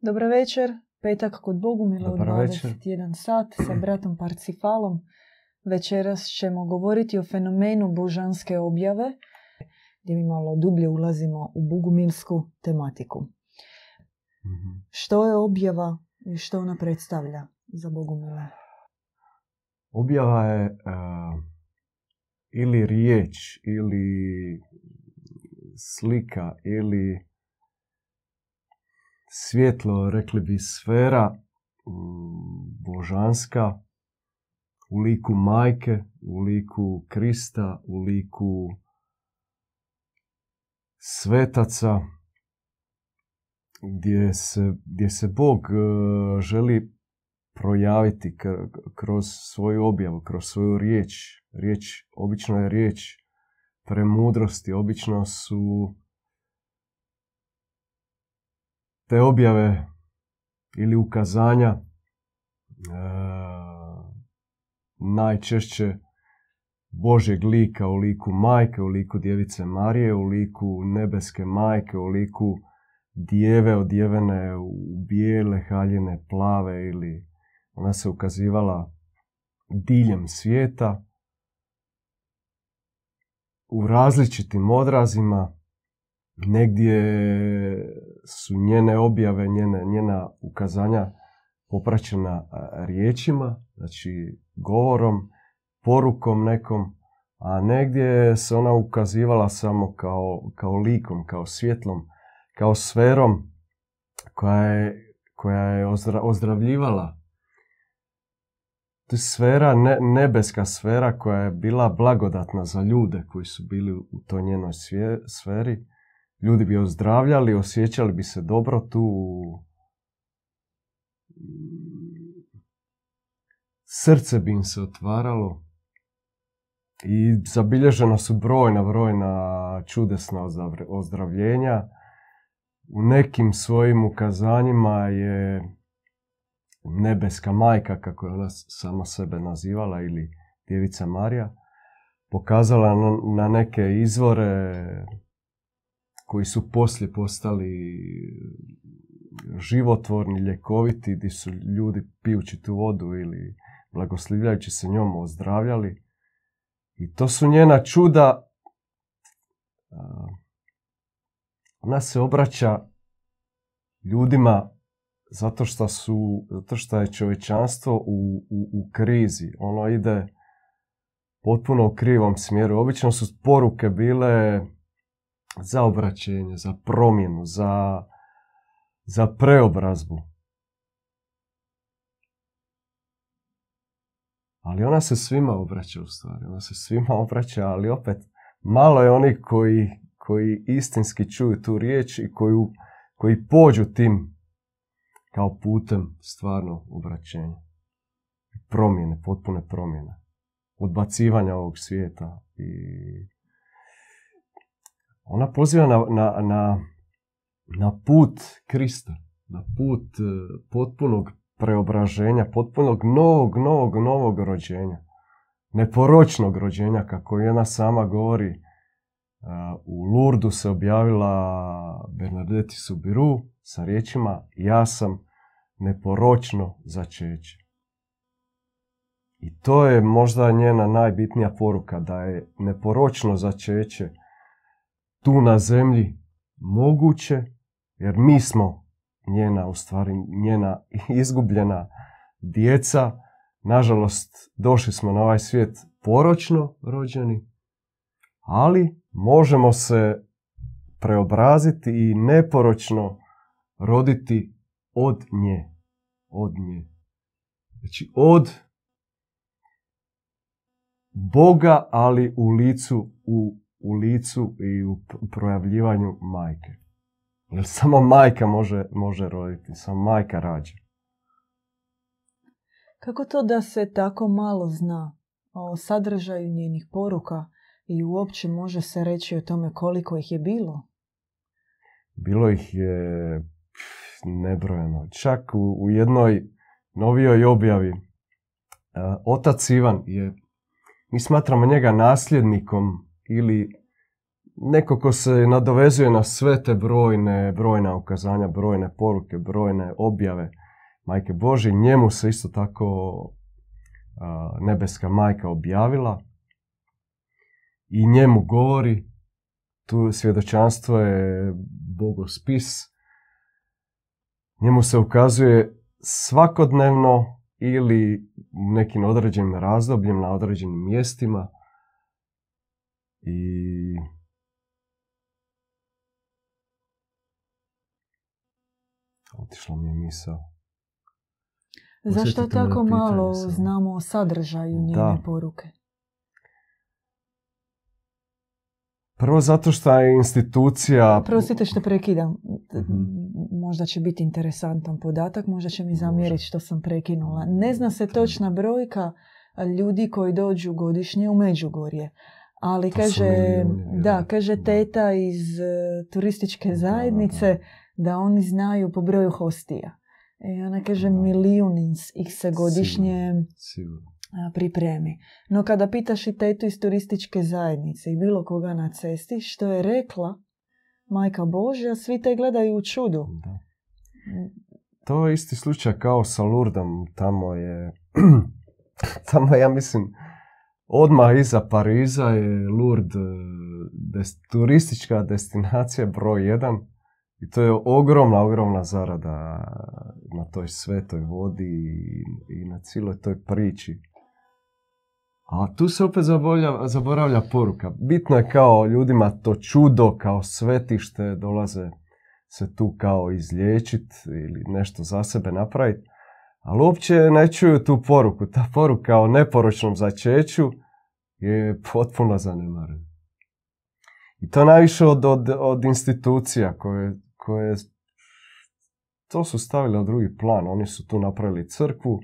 Dobro večer, petak kod Bogumila u Dobar večer. 21 sat sa bratom Parcifalom. Večeras ćemo govoriti o fenomenu božanske objave, gdje mi malo dublje ulazimo u bogumilsku tematiku. Mhm. Što je objava i što ona predstavlja za Bogumile? Objava je e, ili riječ, ili slika, ili svjetlo, rekli bi sfera mm, božanska u liku majke, u liku Krista, u liku svetaca, gdje se, gdje se Bog e, želi projaviti kr- kroz svoju objavu, kroz svoju riječ. Riječ, obično je riječ premudrosti, obično su te objave ili ukazanja e, najčešće Božjeg lika u liku majke, u liku djevice Marije, u liku nebeske majke, u liku djeve odjevene u bijele, haljine, plave ili ona se ukazivala diljem svijeta u različitim odrazima negdje su njene objave, njene, njena ukazanja popraćena riječima, znači govorom, porukom nekom, a negdje se ona ukazivala samo kao, kao likom, kao svjetlom, kao sferom koja je, koja je ozdra, ozdravljivala. To je sfera, ne, nebeska sfera koja je bila blagodatna za ljude koji su bili u toj njenoj sferi ljudi bi ozdravljali, osjećali bi se dobro tu. Srce bi im se otvaralo i zabilježena su brojna, brojna čudesna ozdravljenja. U nekim svojim ukazanjima je nebeska majka, kako je ona sama sebe nazivala, ili djevica Marija, pokazala na neke izvore koji su poslije postali životvorni, ljekoviti, gdje su ljudi pijući tu vodu ili blagoslivljajući se njom ozdravljali. I to su njena čuda. Ona se obraća ljudima zato što, su, zato što je čovječanstvo u, u, u krizi. Ono ide potpuno u krivom smjeru. Obično su poruke bile za obraćenje, za promjenu, za, za preobrazbu. Ali ona se svima obraća u stvari. Ona se svima obraća, ali opet malo je onih koji, koji istinski čuju tu riječ i koji, koji pođu tim kao putem stvarno obraćenja. Promjene, potpune promjene. Odbacivanja ovog svijeta i ona poziva na, na, na, na put Krista, na put e, potpunog preobraženja, potpunog novog, novog, novog rođenja. Neporočnog rođenja, kako je ona sama govori, e, u Lurdu se objavila Bernadette Subiru sa riječima ja sam neporočno začeće. I to je možda njena najbitnija poruka, da je neporočno začeće tu na zemlji moguće, jer mi smo njena, u stvari njena izgubljena djeca. Nažalost, došli smo na ovaj svijet poročno rođeni, ali možemo se preobraziti i neporočno roditi od nje. Od nje. Znači, od Boga, ali u licu, u u licu i u projavljivanju majke. Jer samo majka može, može roditi, samo majka rađa. Kako to da se tako malo zna o sadržaju njenih poruka i uopće može se reći o tome koliko ih je bilo? Bilo ih je nebrojeno. Čak u, u jednoj novijoj objavi otac Ivan je, mi smatramo njega nasljednikom ili neko ko se nadovezuje na sve te brojne, brojna ukazanja, brojne poruke, brojne objave Majke Bože, njemu se isto tako nebeska majka objavila i njemu govori, tu svjedočanstvo je bogospis, njemu se ukazuje svakodnevno ili nekim određenim razdobljima, na određenim mjestima i otišla mi je misao. Zašto tako malo znamo o sadržaju njene poruke? Prvo zato što je institucija... Prostite što prekidam. Mhm. Možda će biti interesantan podatak, možda će mi zamjeriti što sam prekinula. Ne zna se točna brojka ljudi koji dođu godišnje u Međugorje. Ali kaže, da, kaže teta iz e, turističke zajednice da oni znaju po broju hostija. I ona kaže milijun ih se godišnje pripremi. No kada pitaš i tetu iz turističke zajednice i bilo koga na cesti, što je rekla Majka Božja, svi te gledaju u čudu. To je isti slučaj kao sa Lurdom. Tamo je, tamo ja mislim, odmah iza Pariza je Lourdes turistička destinacija broj jedan i to je ogromna, ogromna zarada na toj svetoj vodi i, na cijeloj toj priči. A tu se opet zaboravlja, zaboravlja poruka. Bitno je kao ljudima to čudo, kao svetište, dolaze se tu kao izliječiti ili nešto za sebe napraviti. Ali uopće ne čuju tu poruku. Ta poruka o neporočnom začeću je potpuno zanemarena. I to najviše od, od, od institucija koje koje to su stavili na drugi plan. Oni su tu napravili crkvu,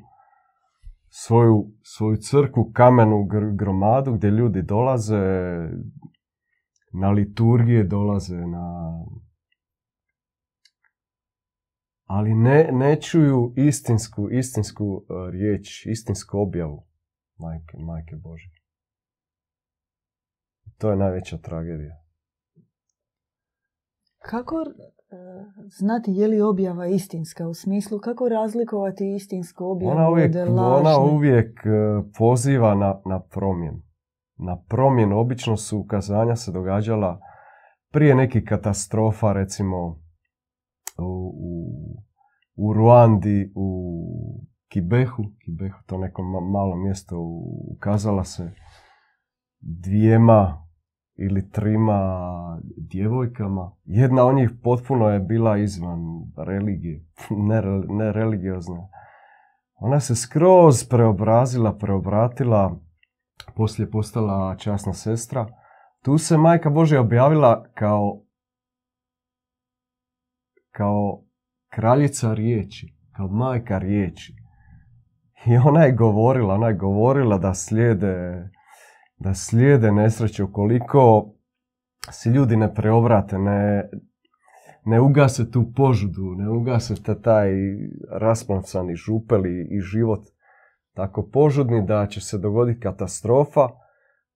svoju, svoju crkvu, kamenu gromadu gdje ljudi dolaze na liturgije, dolaze na... Ali ne, ne čuju istinsku, istinsku uh, riječ, istinsku objavu majke, majke Bože. To je najveća tragedija. Kako znati je li objava istinska u smislu kako razlikovati istinsku objavu ona uvijek, od Ona uvijek e, poziva na, na promjenu. Na promjenu. Obično su ukazanja se događala prije nekih katastrofa, recimo u, u, u Ruandi, u Kibehu, Kibehu, to neko malo mjesto, ukazala se dvijema ili trima djevojkama. Jedna od njih potpuno je bila izvan religije, ne, religiozna. Ona se skroz preobrazila, preobratila, poslije postala časna sestra. Tu se Majka Božja objavila kao kao kraljica riječi, kao majka riječi. I ona je govorila, ona je govorila da slijede da slijede nesreće ukoliko se ljudi ne preobrate, ne, ne ugase tu požudu, ne ugase taj rasplamsani župeli i život tako požudni da će se dogoditi katastrofa.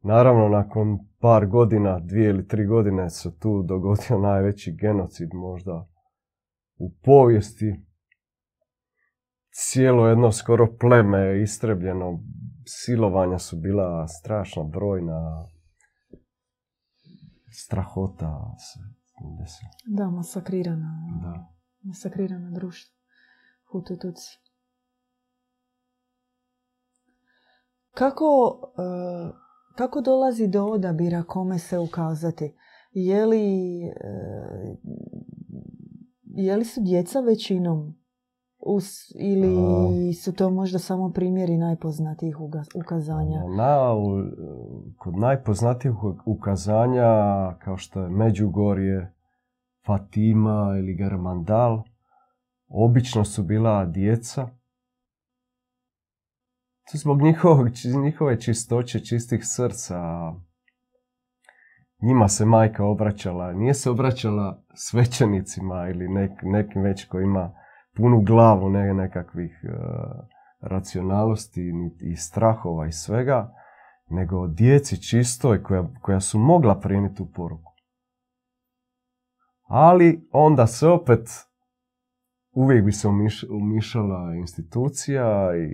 Naravno, nakon par godina, dvije ili tri godine se tu dogodio najveći genocid možda u povijesti. Cijelo jedno skoro pleme je istrebljeno silovanja su bila strašna, brojna, strahota se Da, masakrirana. Da. Masakrirana društva. Hututuci. Kako, uh, kako dolazi do odabira kome se ukazati? Je li, uh, je li su djeca većinom Us, ili su to možda samo primjeri najpoznatijih ukazanja? Na, kod najpoznatijih ukazanja, kao što je Međugorje, Fatima ili Garmandal, obično su bila djeca. To zbog njihovog, njihove čistoće, čistih srca. Njima se majka obraćala. Nije se obraćala svećenicima ili nek, nekim već koji ima punu glavu ne, nekakvih uh, racionalnosti i strahova i svega, nego djeci čistoj koja, koja su mogla primiti tu poruku. Ali onda se opet uvijek bi se umišala institucija i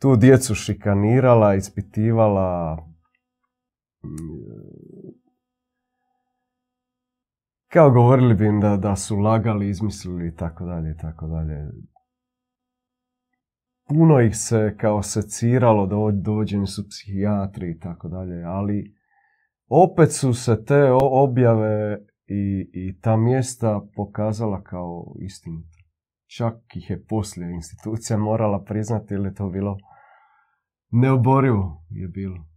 tu djecu šikanirala, ispitivala kao govorili bi im da, da su lagali, izmislili i tako dalje i tako dalje. Puno ih se kao seciralo, dovođeni su psihijatri i tako dalje, ali opet su se te objave i, i ta mjesta pokazala kao istinita. Čak ih je poslije institucija morala priznati ili je to bilo neoborivo je bilo.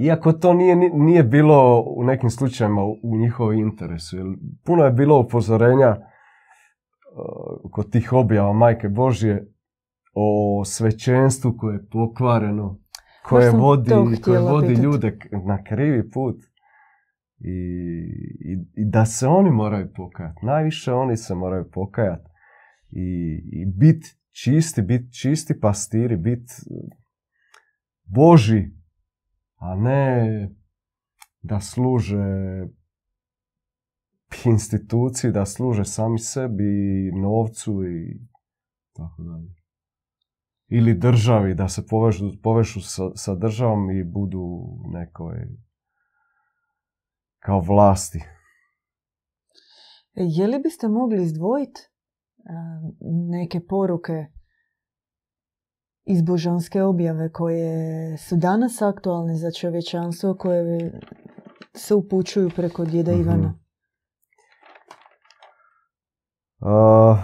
Iako to nije, nije bilo u nekim slučajima u njihovom interesu. Jer puno je bilo upozorenja uh, kod tih objava Majke Božje o svećenstvu koje je pokvareno, koje vodi, koje vodi ljude na krivi put. I, i, I, da se oni moraju pokajati. Najviše oni se moraju pokajati. I, i biti čisti, biti čisti pastiri, biti Boži a ne da služe instituciji, da služe sami sebi, novcu i tako dalje. Ili državi, da se povežu, povežu sa, sa državom i budu nekoj kao vlasti. E, je li biste mogli izdvojiti neke poruke iz božanske objave koje su danas aktualne za čovječanstvo koje se upućuju preko djeda mm Ivana? Uh,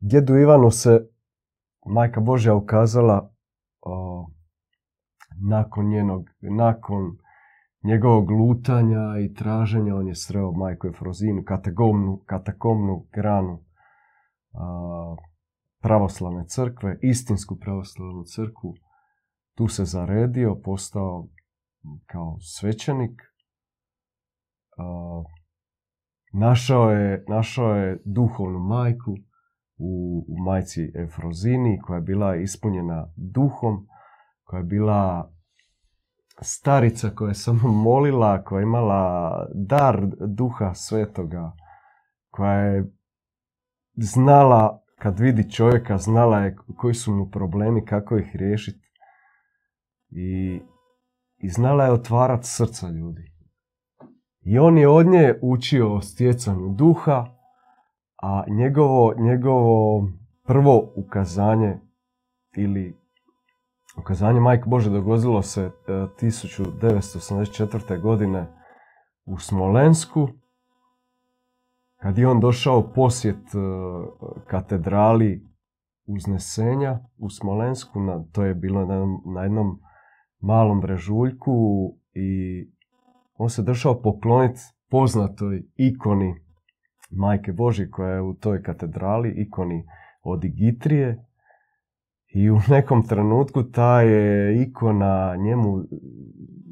djedu Ivanu se Majka Božja ukazala nakon njenog, nakon njegovog lutanja i traženja, on je sreo majku Efrozinu, katakomnu, katakomnu granu uh, pravoslavne crkve, istinsku pravoslavnu crkvu. Tu se zaredio, postao kao svećenik. Našao je, našao je duhovnu majku u, u majci Efrozini koja je bila ispunjena duhom, koja je bila starica koja je samo molila, koja je imala dar duha svetoga, koja je znala kad vidi čovjeka, znala je koji su mu problemi, kako ih riješiti. I, i znala je otvarati srca ljudi. I on je od nje učio o stjecanju duha, a njegovo, njegovo prvo ukazanje ili ukazanje Majke Bože dogodilo se 1984. E, godine u Smolensku kad je on došao posjet e, katedrali uznesenja u Smolensku, na, to je bilo na, jednom malom brežuljku i on se došao pokloniti poznatoj ikoni Majke Boži koja je u toj katedrali, ikoni od Igitrije. I u nekom trenutku ta je ikona njemu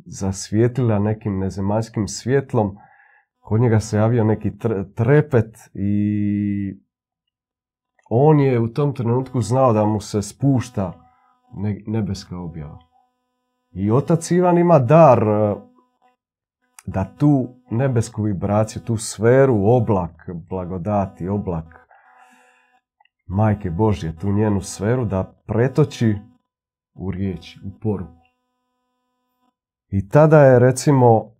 zasvijetlila nekim nezemaljskim svjetlom kod njega se javio neki trepet i on je u tom trenutku znao da mu se spušta nebeska objava. I otac Ivan ima dar e, da tu nebesku vibraciju, tu sferu, oblak blagodati, oblak Majke Božje, tu njenu sferu, da pretoči u riječ, u poruku. I tada je recimo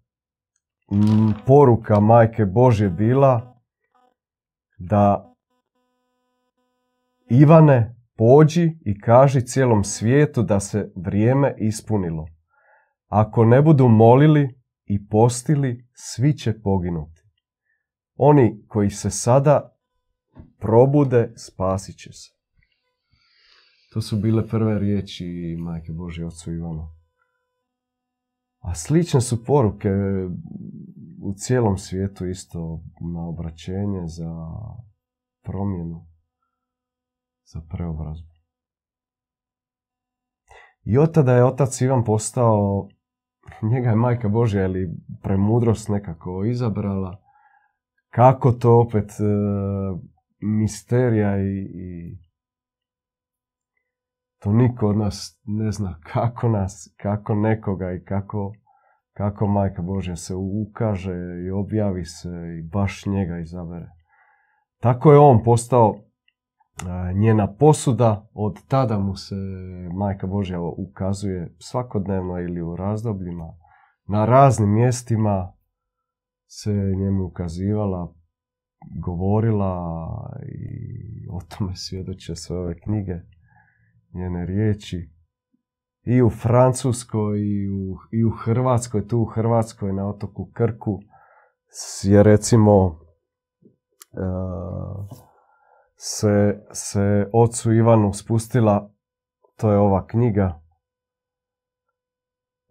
poruka Majke Božje bila da Ivane pođi i kaži cijelom svijetu da se vrijeme ispunilo. Ako ne budu molili i postili, svi će poginuti. Oni koji se sada probude, spasit će se. To su bile prve riječi Majke Božje Otcu Ivanu. A slične su poruke u cijelom svijetu isto na obraćenje za promjenu, za preobrazbu. I od tada je otac Ivan postao, njega je majka Božja ili premudrost nekako izabrala, kako to opet e, misterija i, i to niko od nas ne zna kako nas, kako nekoga i kako kako majka Božja se ukaže i objavi se i baš njega izabere. Tako je on postao njena posuda, od tada mu se majka Božja ukazuje svakodnevno ili u razdobljima, na raznim mjestima se njemu ukazivala, govorila i o tome svjedoče sve ove knjige, njene riječi. I u Francuskoj i u, i u Hrvatskoj, tu u Hrvatskoj na otoku Krku je recimo uh, se, se ocu Ivanu spustila, to je ova knjiga,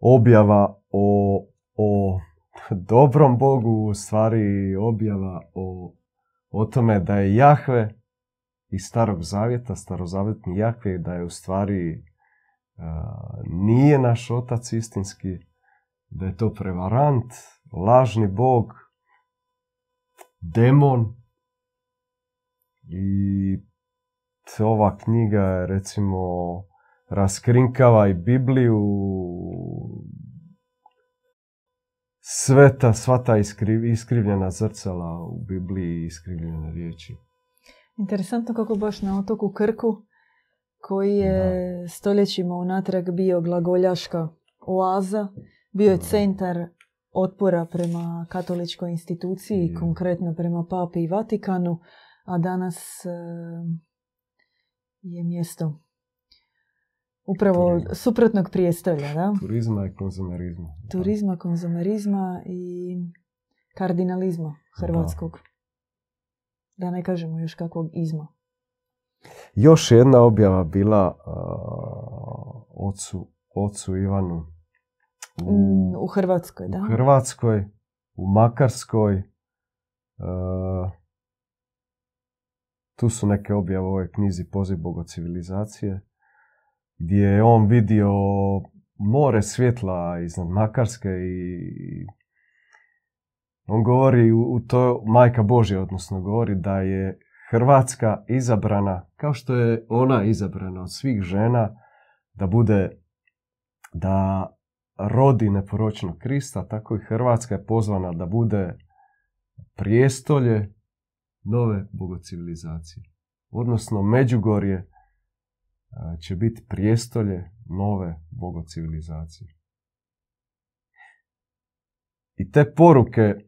objava o, o dobrom Bogu, u stvari objava o, o tome da je Jahve iz starog zavjeta, starozavjetni Jahve, da je u stvari nije naš otac istinski, da je to prevarant, lažni Bog, demon, i ova knjiga recimo raskrinkava i Bibliju sveta, sva ta iskrivljena zrcala u Bibliji iskrivljene riječi. Interesantno kako baš na otoku Krku, koji je stoljećima unatrag bio glagoljaška oaza, bio je centar otpora prema katoličkoj instituciji, konkretno prema papi i Vatikanu, a danas e, je mjesto upravo suprotnog prijestolja. Da? Turizma i konzumerizma. Turizma, konzumerizma i kardinalizma hrvatskog. Da, ne kažemo još kakvog izma. Još jedna objava bila ocu, ocu Ivanu u, mm, u Hrvatskoj, da. U Hrvatskoj, u Makarskoj, tu su neke objave u ovoj knjizi Poziv Boga civilizacije, gdje je on vidio more svjetla iznad Makarske i on govori u to majka Božja, odnosno govori da je Hrvatska izabrana, kao što je ona izabrana od svih žena, da bude, da rodi neporočnog Krista, tako i Hrvatska je pozvana da bude prijestolje nove bogocivilizacije. Odnosno, Međugorje će biti prijestolje nove bogocivilizacije. I te poruke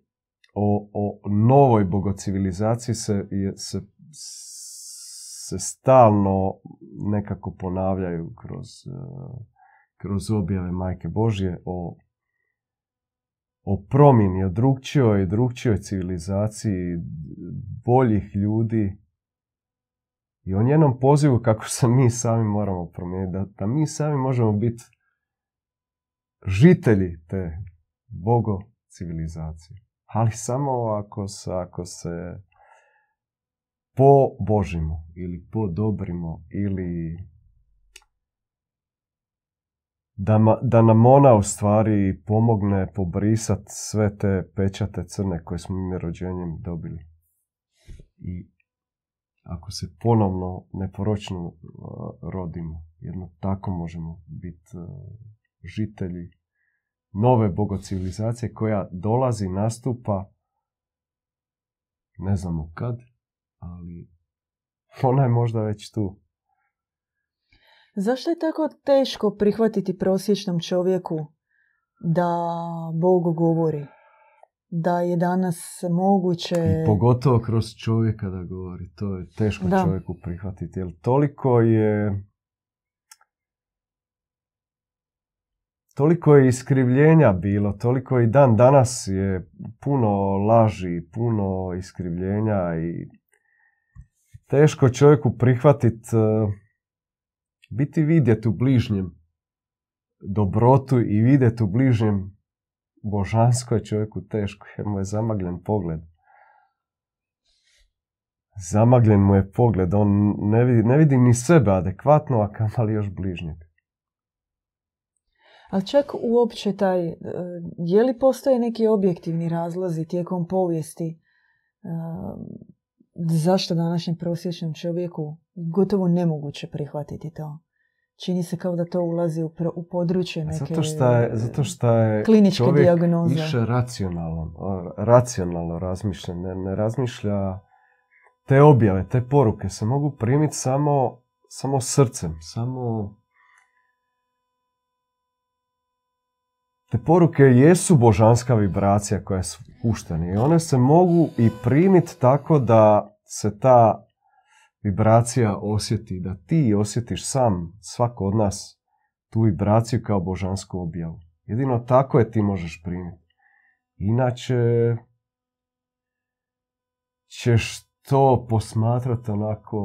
o, o novoj bogocivilizaciji se, se, se stalno nekako ponavljaju kroz, kroz objave Majke Božje o o promjeni, o drugčijoj, drugčijoj civilizaciji, boljih ljudi i o njenom pozivu kako se mi sami moramo promijeniti, da, da mi sami možemo biti žitelji te bogo civilizacije. Ali samo ako se, ako se pobožimo ili podobrimo ili da, da nam ona u stvari pomogne pobrisati sve te pečate crne koje smo mi rođenjem dobili. I ako se ponovno neporočno uh, rodimo, jedno tako možemo biti uh, žitelji nove bogocivilizacije koja dolazi, nastupa, ne znamo kad, ali ona je možda već tu. Zašto je tako teško prihvatiti prosječnom čovjeku da Bog govori? Da je danas moguće... I pogotovo kroz čovjeka da govori. To je teško da. čovjeku prihvatiti. Jer toliko je... Toliko je iskrivljenja bilo, toliko i dan danas je puno laži, puno iskrivljenja i teško čovjeku prihvatiti biti vidjeti u bližnjem dobrotu i vidjeti u bližnjem božansko je čovjeku teško jer mu je zamagljen pogled. Zamagljen mu je pogled, on ne vidi, ne vidi ni sebe adekvatno, a kamali još bližnjeg. Ali čak uopće taj, e, je li postoje neki objektivni razlozi tijekom povijesti e, zašto današnjem prosječnom čovjeku gotovo nemoguće prihvatiti to. čini se kao da to ulazi u, u područje neke zato što je, zato što je kliničke čovjek više racionalno, racionalno razmišlja, ne, ne razmišlja te objave, te poruke se mogu primiti samo, samo srcem, samo te poruke jesu božanska vibracija koja je spuštena i one se mogu i primiti tako da se ta vibracija osjeti, da ti osjetiš sam, svako od nas, tu vibraciju kao božansku objavu. Jedino tako je ti možeš primiti. Inače, ćeš to posmatrati onako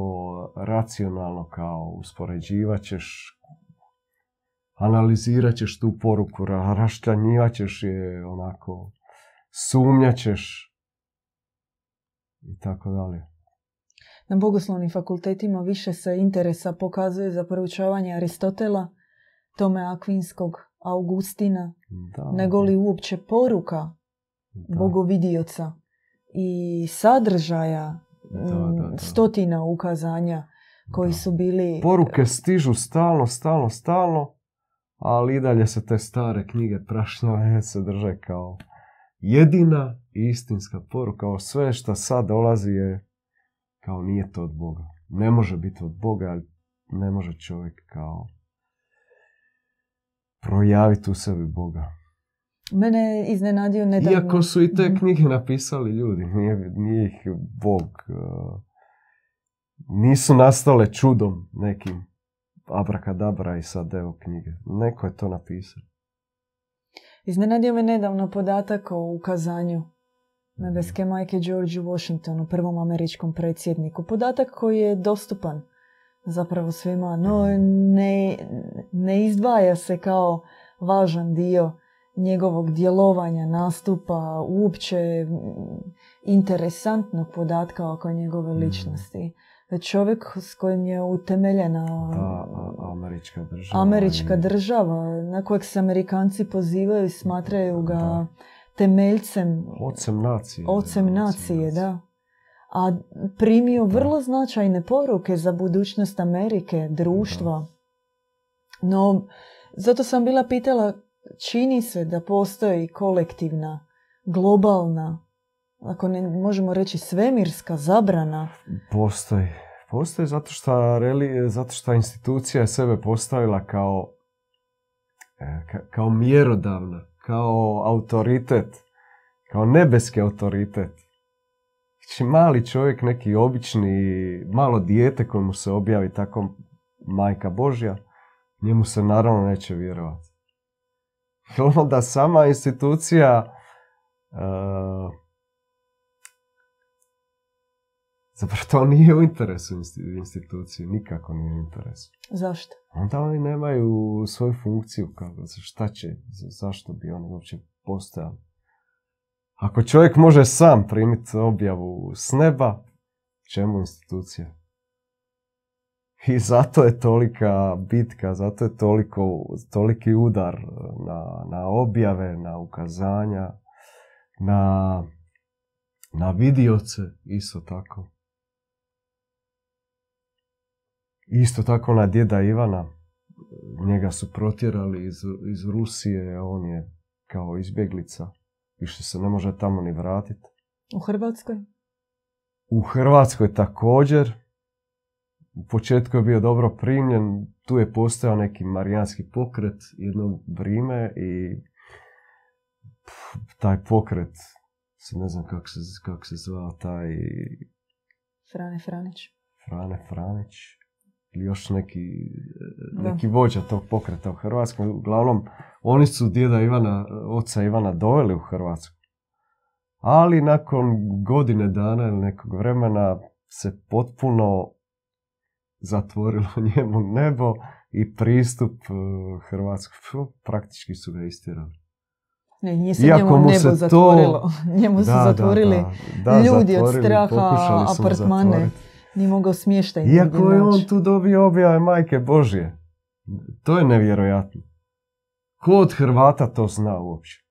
racionalno kao uspoređivat ćeš, analizirat ćeš tu poruku, raštanjivat ćeš je onako, sumnjat ćeš i tako dalje. Na bogoslovnim fakultetima više se interesa pokazuje za proučavanje Aristotela, Tome Akvinskog, Augustina, da, nego li uopće poruka da. bogovidioca i sadržaja da, stotina ukazanja koji su bili... Poruke stižu stalno, stalno, stalno, ali i dalje se te stare knjige prašnjave se drže kao jedina istinska poruka. O sve što sad dolazi je kao nije to od Boga. Ne može biti od Boga, ali ne može čovjek kao projaviti u sebi Boga. Mene je iznenadio nedavno. Iako su i te mhm. knjige napisali ljudi, nije, nije ih Bog. Uh, nisu nastale čudom nekim abrakadabra i sad evo knjige. Neko je to napisao. Iznenadio me nedavno podatak o ukazanju nebeske majke George Washingtonu, prvom američkom predsjedniku. Podatak koji je dostupan zapravo svima, no ne, ne izdvaja se kao važan dio njegovog djelovanja, nastupa, uopće interesantnog podatka oko njegove mhm. ličnosti. Čovjek s kojim je utemeljena američka država, američka država na kojeg se Amerikanci pozivaju i smatraju ga temeljcem ocem nacije. Ocem nacije, da. A primio vrlo značajne poruke za budućnost Amerike, društva. No, zato sam bila pitala, čini se da postoji kolektivna, globalna, ako ne možemo reći svemirska zabrana. Postoji. Postoji zato što, reli, zato što institucija je sebe postavila kao, e, kao mjerodavna kao autoritet, kao nebeski autoritet. Znači mali čovjek, neki obični, malo dijete kojemu se objavi tako majka Božja, njemu se naravno neće vjerovati. Onda sama institucija uh, Zapravo to nije u interesu institucije, nikako nije u interesu. Zašto? Onda oni nemaju svoju funkciju, kako, šta će, zašto bi oni uopće postojali. Ako čovjek može sam primiti objavu s neba, čemu institucija? I zato je tolika bitka, zato je toliko, toliki udar na, na objave, na ukazanja, na, na vidioce, isto tako. Isto tako na djeda Ivana, njega su protjerali iz, iz Rusije, on je kao izbjeglica, više se ne može tamo ni vratiti. U Hrvatskoj? U Hrvatskoj također. U početku je bio dobro primljen, tu je postojao neki marijanski pokret jedno vrijeme i taj pokret, se ne znam kako se, kako se zvao taj... Frane Franić. Frane Franić još neki, neki vođa tog pokreta u Hrvatskoj. Uglavnom, oni su djeda Ivana, oca Ivana doveli u Hrvatsku. Ali nakon godine dana ili nekog vremena se potpuno zatvorilo njemu nebo i pristup e, Hrvatskoj. Praktički su ga istirali. Ne, nije se njemu nebo zatvorilo. Njemu su zatvorili ljudi od straha apartmane. Nije mogao smještaj. Iako je on tu dobio objave majke Božje. To je nevjerojatno. Ko od Hrvata to zna uopće?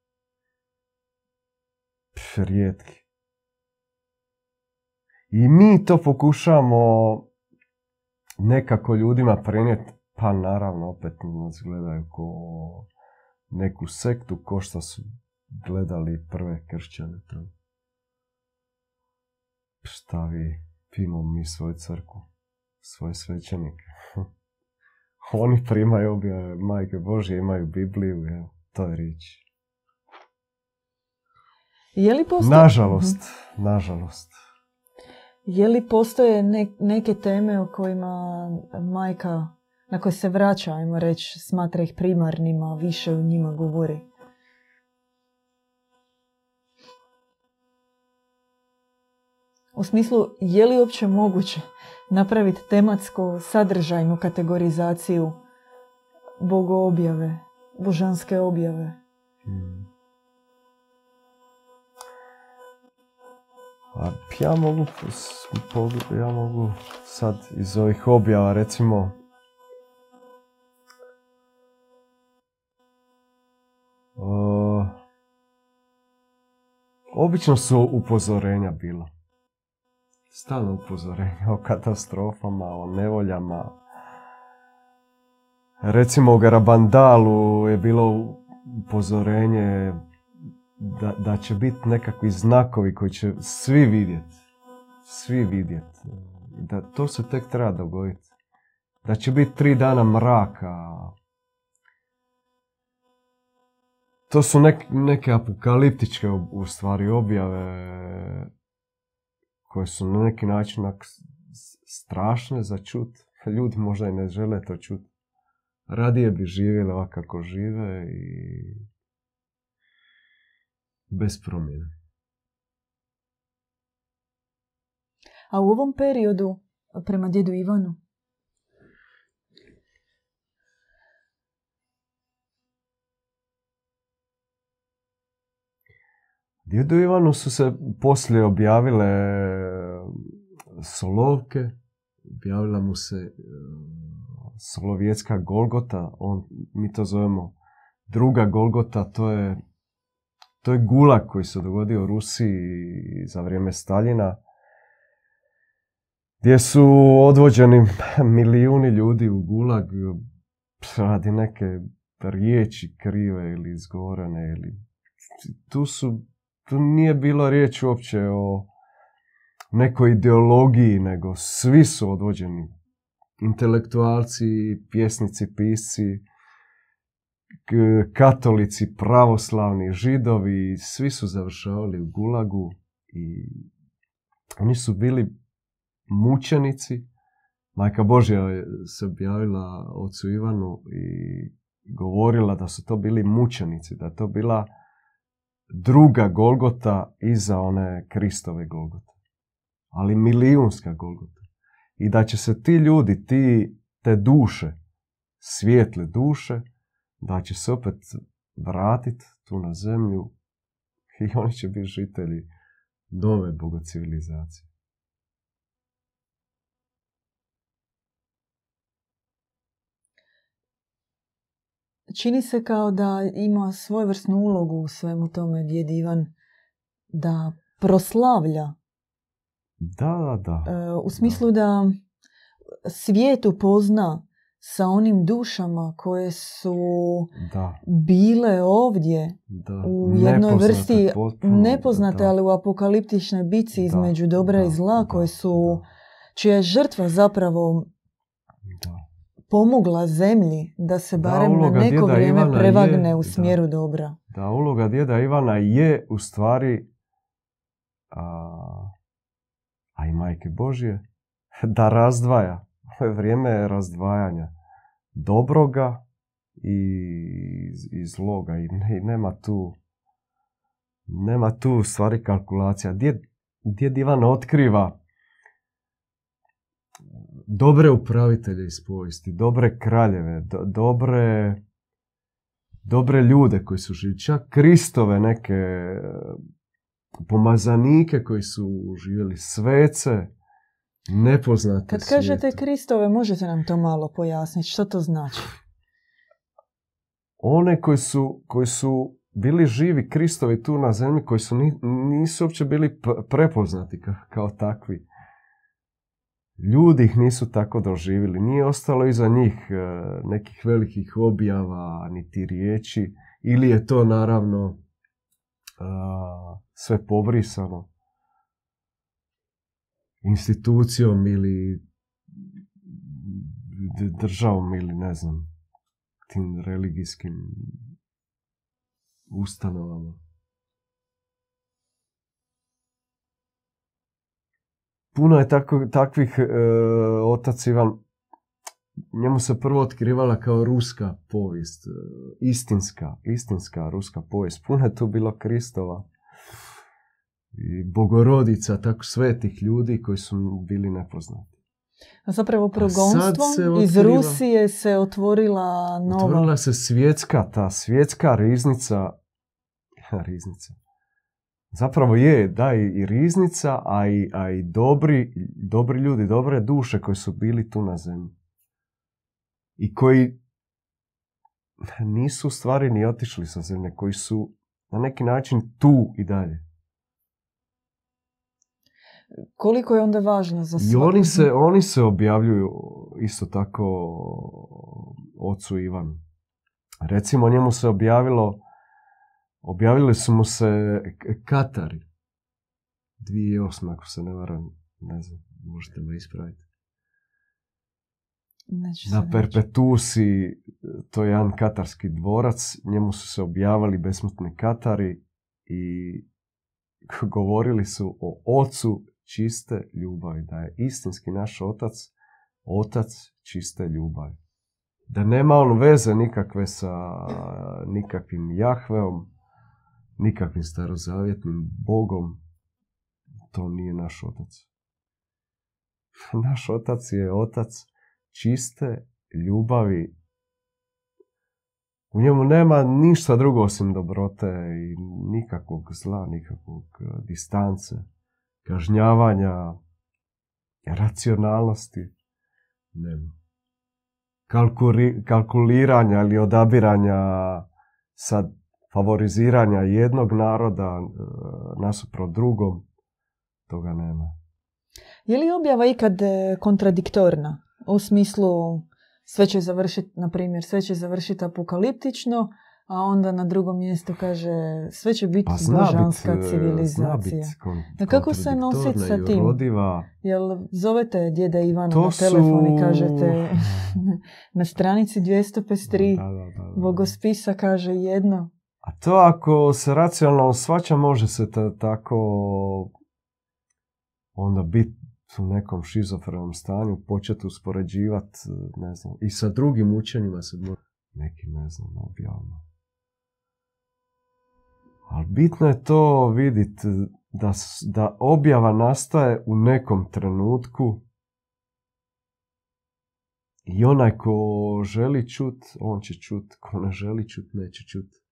Rijetki. I mi to pokušamo nekako ljudima prenijeti Pa naravno, opet nas gledaju ko neku sektu, ko što su gledali prve kršćane. Šta vi, pimo mi svoju crku, svoje svećenike. Oni primaju objave Majke Božje, imaju Bibliju, evo, to je riječ. Je li postoje... Nažalost, nažalost. Je li postoje neke teme o kojima majka, na koje se vraća, ajmo reći, smatra ih primarnima, više o njima govori? U smislu, je li uopće moguće napraviti tematsku sadržajnu kategorizaciju bogoobjave, božanske objave? Hmm. A ja mogu, ja mogu sad iz ovih objava recimo uh, obično su upozorenja bila. Stalno upozorenja o katastrofama, o nevoljama. Recimo u Garabandalu je bilo upozorenje da, da će biti nekakvi znakovi koji će svi vidjeti. Svi vidjeti. Da to se tek treba dogoditi. Da će biti tri dana mraka. To su neke apokaliptičke u stvari objave koje su na neki način strašne za čut. Ljudi možda i ne žele to čut. Radije bi živjeli ovako kako žive i bez promjene. A u ovom periodu, prema djedu Ivanu? Djedu Ivanu su se poslije objavile solovke, objavila mu se e, solovjetska Golgota, on, mi to zovemo druga Golgota, to je to je gulag koji se dogodio u Rusiji za vrijeme Staljina, gdje su odvođeni milijuni ljudi u gulag radi neke riječi krive ili izgorene. Ili... Tu, su, tu nije bilo riječ uopće o nekoj ideologiji, nego svi su odvođeni. Intelektualci, pjesnici, pisci, katolici, pravoslavni, židovi, svi su završavali u gulagu i oni su bili mučenici. Majka Božja se objavila ocu Ivanu i govorila da su to bili mučenici, da to bila druga Golgota iza one Kristove Golgote. Ali milijunska Golgota. I da će se ti ljudi, ti, te duše, svijetle duše, da će se opet vratiti tu na zemlju i oni će biti žitelji nove bogocivilizacije. Čini se kao da ima svojevrsnu ulogu u svemu tome djed Ivan da proslavlja. Da, da. E, u smislu da svijetu pozna sa onim dušama koje su da. bile ovdje da. u jednoj vrsti nepoznate, ali u apokaliptičnoj bici između dobra i zla koje su, čija je žrtva zapravo pomogla zemlji da se barem na neko vrijeme prevagne u smjeru dobra. Da, uloga djeda Ivana je u stvari a, a i majke Božje da razdvaja ovo je vrijeme razdvajanja dobroga i, i zloga i, nema tu nema tu stvari kalkulacija. Djed, djed Ivan otkriva dobre upravitelje iz povijesti, dobre kraljeve, dobre, dobre ljude koji su živjeli, čak Kristove neke pomazanike koji su živjeli, svece, nepoznate Kad kažete Kristove, možete nam to malo pojasniti. Što to znači? One koji su, koji su bili živi Kristovi tu na zemlji, koji su nisu uopće bili prepoznati kao takvi. Ljudi ih nisu tako doživjeli. Nije ostalo iza njih e, nekih velikih objava, niti riječi. Ili je to naravno sve pobrisano institucijom ili državom ili ne znam tim religijskim ustanovama. Puno je tako, takvih e, otac Ivan, njemu se prvo otkrivala kao ruska povijest, e, istinska, istinska ruska povijest. Puno je tu bilo Kristova i bogorodica, tako svetih ljudi koji su bili nepoznati. A zapravo progonstvom iz Rusije se otvorila nova... Otvorila se svjetska, ta svjetska riznica, riznica, zapravo je, da, i riznica, a i, a i dobri, dobri ljudi, dobre duše koji su bili tu na zemlji. I koji nisu stvari ni otišli sa zemlje, koji su na neki način tu i dalje. Koliko je onda važno za I oni se, oni se objavljuju isto tako ocu Ivanu. Recimo njemu se objavilo, objavili su mu se Katari. 2008. ako se ne varam, ne znam, možete me ispraviti. Na Perpetusi, to je jedan katarski dvorac, njemu su se objavili besmrtni Katari i govorili su o ocu čiste ljubavi, da je istinski naš otac, otac čiste ljubavi. Da nema on veze nikakve sa nikakvim Jahveom, nikakvim starozavjetnim Bogom, to nije naš otac. Naš otac je otac čiste ljubavi. U njemu nema ništa drugo osim dobrote i nikakvog zla, nikakvog distance kažnjavanja, racionalnosti, nema. kalkuliranja ili odabiranja sad favoriziranja jednog naroda e, nasuprot drugom, toga nema. Je li objava ikad e, kontradiktorna? U smislu sve će završiti, na primjer, sve će završiti apokaliptično, a onda na drugom mjestu kaže sve će biti pa božanska e, civilizacija. Kon, kako se nositi sa tim? Rodiva. Jel zovete djeda Ivana na telefon i kažete na stranici 253 da, da, Bogospisa kaže jedno. A to ako se racionalno svača može se tako onda biti u nekom šizofrenom stanju, početi uspoređivati, ne znam, i sa drugim učenjima se neki, ne znam, objavno. Ali bitno je to vidjeti da, da objava nastaje u nekom trenutku i onaj ko želi čut, on će čut. Ko ne želi čut, neće čut.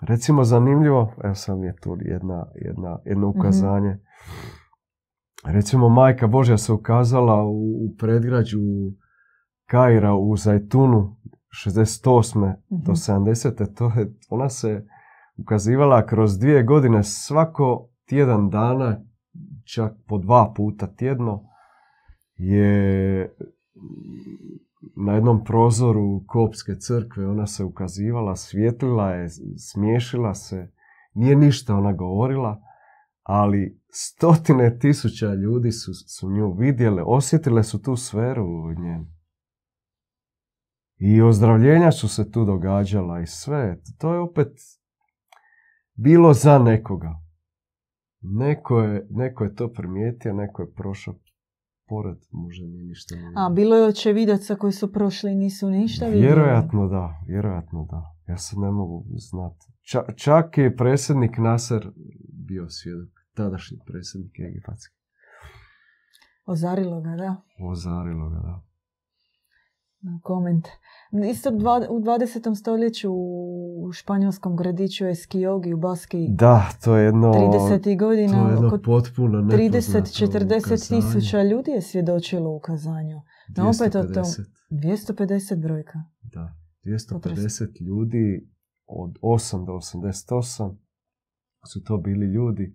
Recimo zanimljivo, evo sam je tu jedna, jedna, jedno mhm. ukazanje. Recimo, majka Božja se ukazala u, predgrađu Kaira u Zajtunu 68. do 70. Mhm. To je, ona se ukazivala kroz dvije godine svako tjedan dana, čak po dva puta tjedno, je na jednom prozoru Kopske crkve ona se ukazivala, svjetlila je, smiješila se, nije ništa ona govorila, ali stotine tisuća ljudi su, su nju vidjele, osjetile su tu sferu u njemu. I ozdravljenja su se tu događala i sve. To je opet bilo za nekoga. Neko je, neko je to primijetio, neko je prošao pored, možda nije ništa. A bilo je očevidaca koji su prošli i nisu ništa vidjeli? Vjerojatno da, vjerojatno da. Ja se ne mogu znati. čak je predsjednik Nasser bio svjedok tadašnji predsjednik Egipatski. Ozarilo ga, da. Ozarilo ga, da. Koment. Isto u 20. stoljeću u španjolskom gradiću Eskiogi u Baski. Da, to je jedno... 30. godina. To je jedno potpuno 30-40 tisuća ljudi je svjedočilo ukazanju. No opet o tom 250 brojka. Da, 250 ljudi od 8 do 88 su to bili ljudi.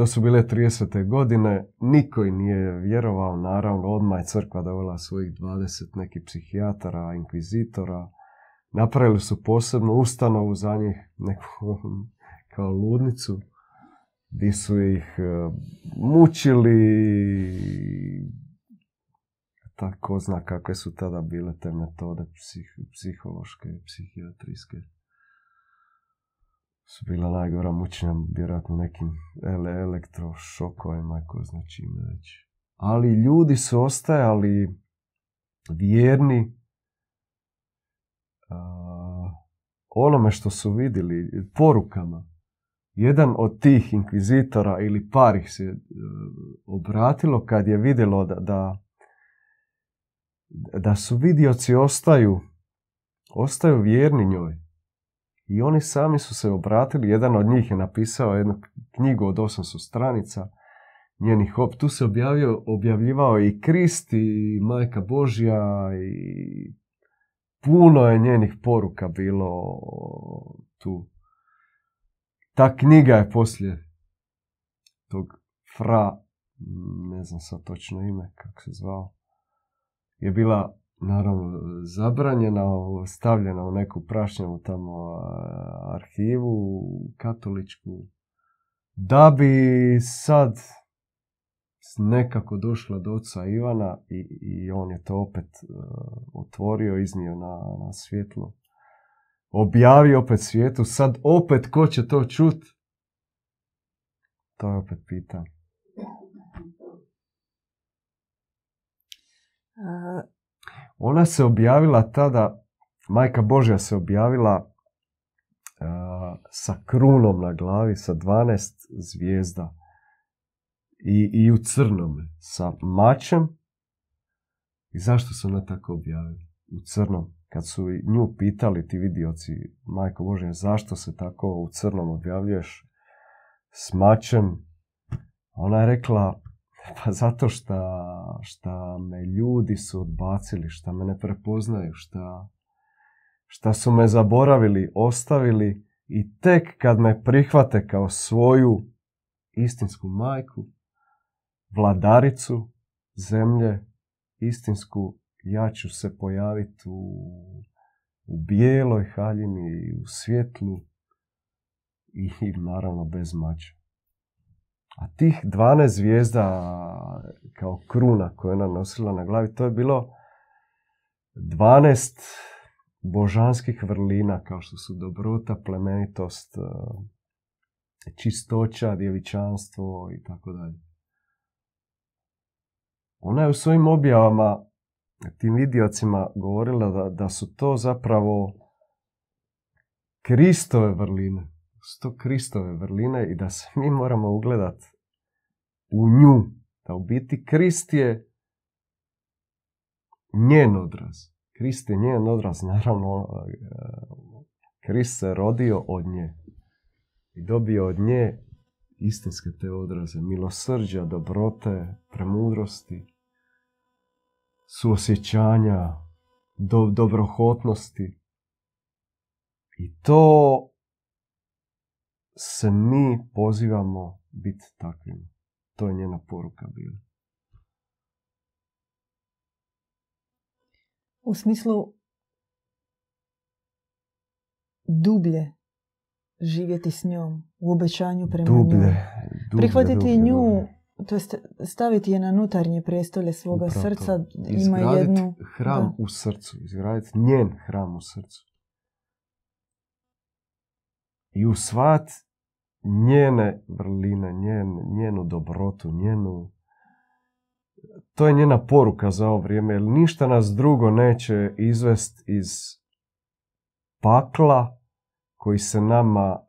To su bile 30. godine, niko nije vjerovao, naravno, odmah je crkva dovela svojih 20 nekih psihijatara, inkvizitora. Napravili su posebnu ustanovu za njih, neku kao ludnicu, gdje su ih e, mučili, tako zna kakve su tada bile te metode psih, psihološke i psihijatrijske. Su bila najgora mučenja, vjerojatno nekim ele, elektrošokovima, ko znači već. Ali ljudi su ostajali vjerni a, onome što su vidjeli, porukama. Jedan od tih inkvizitora ili par ih se e, obratilo kad je vidjelo da, da da su vidioci ostaju, ostaju vjerni njoj. I oni sami su se obratili, jedan od njih je napisao jednu knjigu od 800 stranica, njenih op. Tu se objavio, objavljivao i Krist i Majka Božja i puno je njenih poruka bilo tu. Ta knjiga je poslije tog fra, ne znam sad točno ime, kako se zvao, je bila naravno zabranjena, stavljena u neku prašnjavu tamo arhivu katoličku, da bi sad nekako došla do oca Ivana i, i on je to opet uh, otvorio, iznio na, na svjetlo. Objavio opet svijetu, sad opet ko će to čut? To je opet pitanje. Ona se objavila tada, Majka Božja se objavila sa krunom na glavi, sa 12 zvijezda i, i u crnome, sa mačem. I zašto su ona tako objavili? U crnom. Kad su nju pitali ti vidioci, Majko Božja, zašto se tako u crnom objavljuješ s mačem? Ona je rekla, pa zato što me ljudi su odbacili, šta me ne prepoznaju, šta, šta su me zaboravili, ostavili i tek kad me prihvate kao svoju istinsku majku, vladaricu zemlje, istinsku, ja ću se pojaviti u, u bijeloj haljini, u svjetlu i naravno bez mača. A tih 12 zvijezda kao kruna koju ona nosila na glavi, to je bilo 12 božanskih vrlina kao što su dobrota, plemenitost, e, čistoća, djevičanstvo i tako dalje. Ona je u svojim objavama tim vidiocima govorila da, da su to zapravo Kristove vrline sto Kristove vrline i da se mi moramo ugledati u nju. Da u biti Krist je njen odraz. Krist je njen odraz, naravno e, Krist se rodio od nje i dobio od nje istinske te odraze, milosrđa, dobrote, premudrosti, suosjećanja, do, dobrohotnosti. I to se mi pozivamo biti takvim. To je njena poruka bila. U smislu dublje živjeti s njom, u obećanju prema dublje, njoj. Dublje, Prihvatiti nju, to jest staviti je na nutarnje prestolje svoga Upravo srca. Ima jednu... hram u srcu, izgraditi njen hram u srcu. I usvat njene vrline, njen, njenu dobrotu, njenu... To je njena poruka za ovo vrijeme, jer ništa nas drugo neće izvest iz pakla koji se nama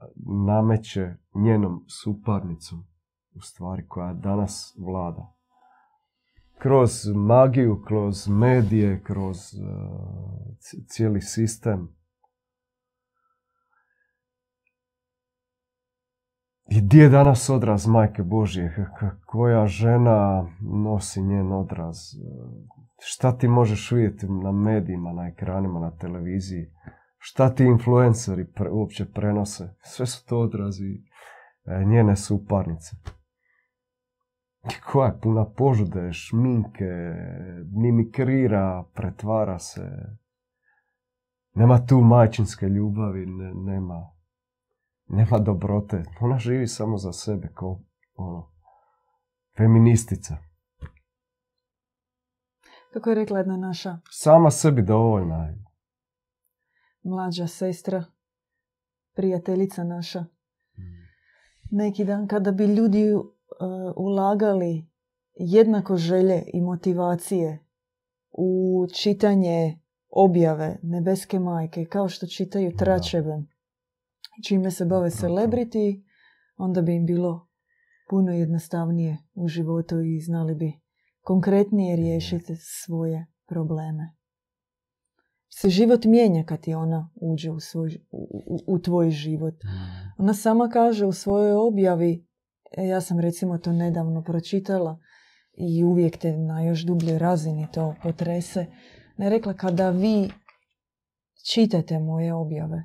nameće njenom suparnicom, u stvari koja danas vlada. Kroz magiju, kroz medije, kroz uh, cijeli sistem I gdje je danas odraz Majke Božje? Koja žena nosi njen odraz? Šta ti možeš vidjeti na medijima, na ekranima, na televiziji? šta ti influenceri uopće prenose. Sve su to odrazi e, njene suparnice. Koja je puna požude, šminke, mimikrira, pretvara se. Nema tu majčinske ljubavi, nema, nema dobrote. Ona živi samo za sebe kao ono, feministica. Kako je rekla jedna naša? Sama sebi dovoljna. Mlađa sestra, prijateljica naša. Mm. Neki dan kada bi ljudi uh, ulagali jednako želje i motivacije u čitanje objave Nebeske majke, kao što čitaju tračeve, čime se bave celebrity, onda bi im bilo puno jednostavnije u životu i znali bi konkretnije riješiti svoje probleme. Se život mijenja kad ti ona uđe u, svoj, u, u tvoj život. Ona sama kaže u svojoj objavi, e, ja sam recimo to nedavno pročitala i uvijek te na još dubljoj razini to potrese. Ne rekla kada vi čitate moje objave,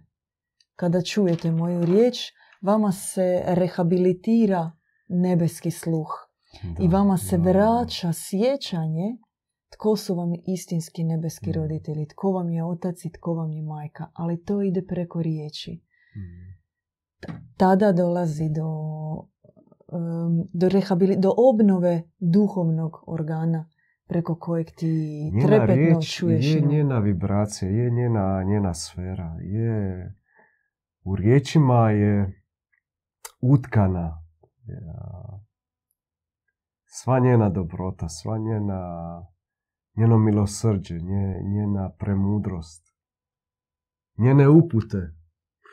kada čujete moju riječ, vama se rehabilitira nebeski sluh i vama se vraća sjećanje tko su vam istinski nebeski mm. roditelji, tko vam je otac i tko vam je majka, ali to ide preko riječi. Mm. Tada dolazi do, do, do obnove duhovnog organa preko kojeg ti njena trepetno riječ čuješ. Je njena vibracija, je njena, njena sfera, je u riječima je utkana sva njena dobrota, sva njena, njeno milosrđe, njena premudrost, njene upute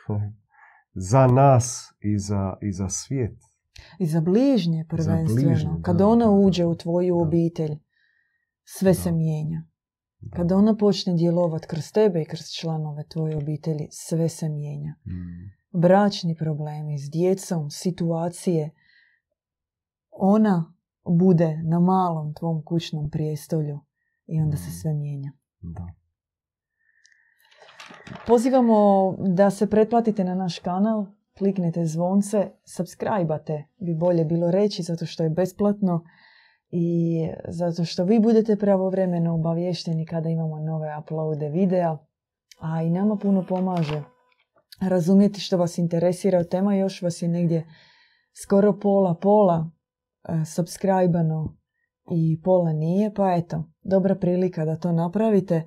za nas i za, i za svijet. I za bližnje prvenstveno. Kad ona uđe u tvoju obitelj, sve se mijenja. Kad ona počne djelovati kroz tebe i kroz članove tvoje obitelji, sve se mijenja. Mm. Bračni problemi s djecom, situacije, ona bude na malom tvom kućnom prijestolju i onda se mm. sve mijenja. Da. Pozivamo da se pretplatite na naš kanal, kliknete zvonce, subscribe bi bolje bilo reći zato što je besplatno i zato što vi budete pravovremeno obavješteni kada imamo nove uploade videa, a i nama puno pomaže razumjeti što vas interesira tema, još vas je negdje skoro pola pola E, subscribe i pola nije, pa eto, dobra prilika da to napravite. E,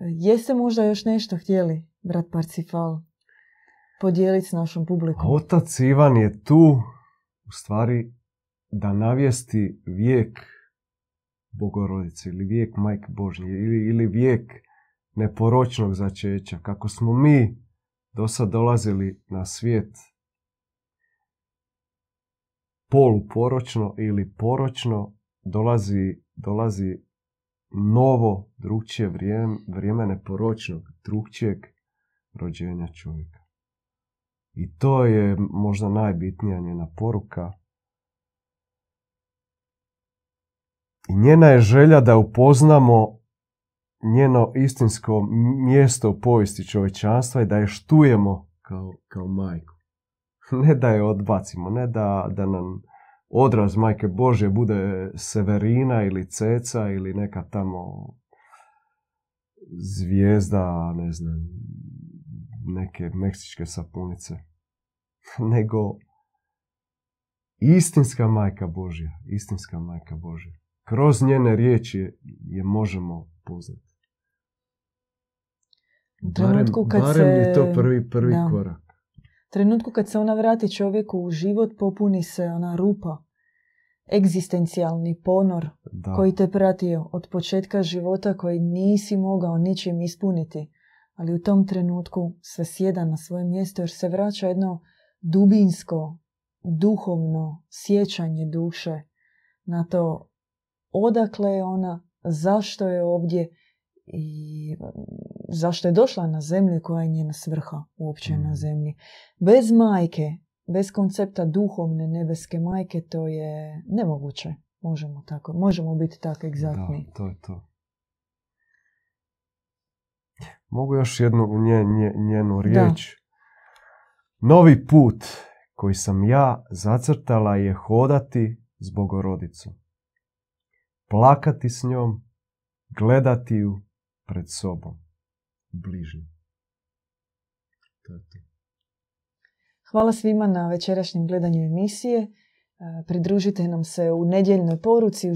jeste možda još nešto htjeli, brat Parcifal, podijeliti s našom publikom? Otac Ivan je tu, u stvari, da navijesti vijek Bogorodice ili vijek Majke Božnje ili, ili vijek neporočnog začeća. Kako smo mi do sad dolazili na svijet poluporočno ili poročno dolazi, dolazi novo, drugčije vrijeme, vrijeme neporočnog, drugčijeg rođenja čovjeka. I to je možda najbitnija njena poruka. I njena je želja da upoznamo njeno istinsko mjesto u povijesti čovječanstva i da je štujemo kao, kao majku. ne da je odbacimo, ne da, da nam odraz Majke Božje bude Severina ili Ceca ili neka tamo zvijezda, ne znam, neke meksičke sapunice. Nego istinska Majka Božja, istinska Majka Božja. Kroz njene riječi je možemo poznati. Barem, barem je to prvi, prvi korak trenutku kad se ona vrati čovjeku u život, popuni se ona rupa, egzistencijalni ponor koji te pratio od početka života koji nisi mogao ničim ispuniti. Ali u tom trenutku sve sjeda na svoje mjesto jer se vraća jedno dubinsko, duhovno sjećanje duše na to odakle je ona, zašto je ovdje i zašto je došla na zemlju koja je njena svrha uopće na mm. zemlji. Bez majke, bez koncepta duhovne nebeske majke to je nemoguće. Možemo tako, možemo biti tako egzaktni. Da, to je to. Mogu još jednu nje, nje, njenu riječ. Novi put koji sam ja zacrtala je hodati s Bogorodicom. Plakati s njom, gledati ju pred sobom, bližnjim. Hvala svima na večerašnjem gledanju emisije. E, pridružite nam se u nedjeljnoj poruci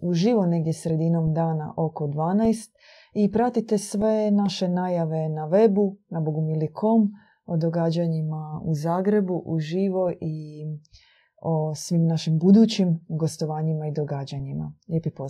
uživo negdje sredinom dana oko 12 i pratite sve naše najave na webu, na bogumili.com o događanjima u Zagrebu uživo i o svim našim budućim gostovanjima i događanjima. Lijepi pozdrav!